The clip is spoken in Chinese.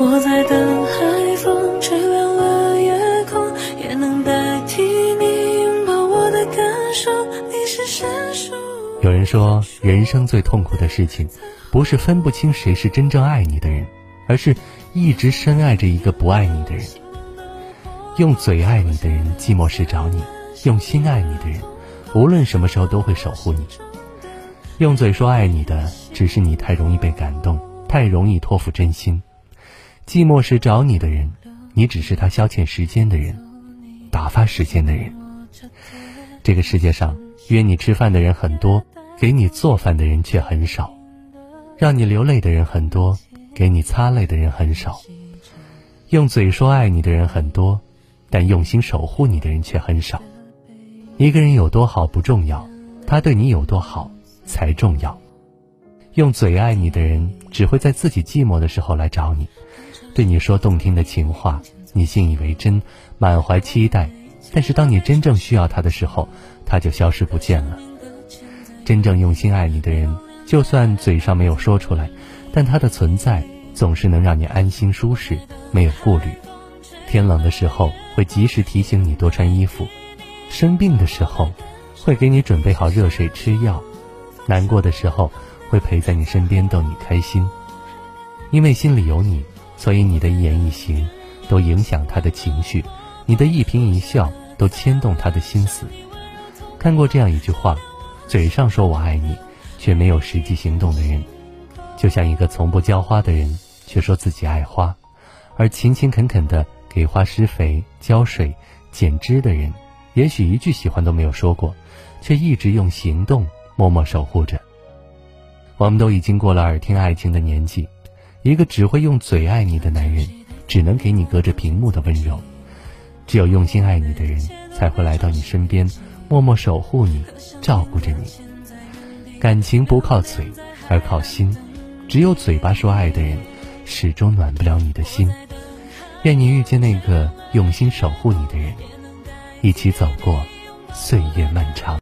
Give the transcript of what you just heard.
我在等海风吹亮了夜空，也能代替你拥抱我的感受。你是闪烁。有人说，人生最痛苦的事情，不是分不清谁是真正爱你的人，而是一直深爱着一个不爱你的人。用嘴爱你的人，寂寞时找你；用心爱你的人，无论什么时候都会守护你。用嘴说爱你的，只是你太容易被感动，太容易托付真心。寂寞时找你的人，你只是他消遣时间的人，打发时间的人。这个世界上，约你吃饭的人很多，给你做饭的人却很少；让你流泪的人很多，给你擦泪的人很少。用嘴说爱你的人很多。但用心守护你的人却很少。一个人有多好不重要，他对你有多好才重要。用嘴爱你的人，只会在自己寂寞的时候来找你，对你说动听的情话，你信以为真，满怀期待。但是当你真正需要他的时候，他就消失不见了。真正用心爱你的人，就算嘴上没有说出来，但他的存在总是能让你安心舒适，没有顾虑。天冷的时候会及时提醒你多穿衣服，生病的时候会给你准备好热水吃药，难过的时候会陪在你身边逗你开心。因为心里有你，所以你的一言一行都影响他的情绪，你的一颦一笑都牵动他的心思。看过这样一句话：嘴上说我爱你，却没有实际行动的人，就像一个从不浇花的人，却说自己爱花，而勤勤恳恳的。给花施肥、浇水、剪枝的人，也许一句喜欢都没有说过，却一直用行动默默守护着。我们都已经过了耳听爱情的年纪，一个只会用嘴爱你的男人，只能给你隔着屏幕的温柔。只有用心爱你的人，才会来到你身边，默默守护你，照顾着你。感情不靠嘴，而靠心。只有嘴巴说爱的人，始终暖不了你的心。愿你遇见那个用心守护你的人，一起走过岁月漫长。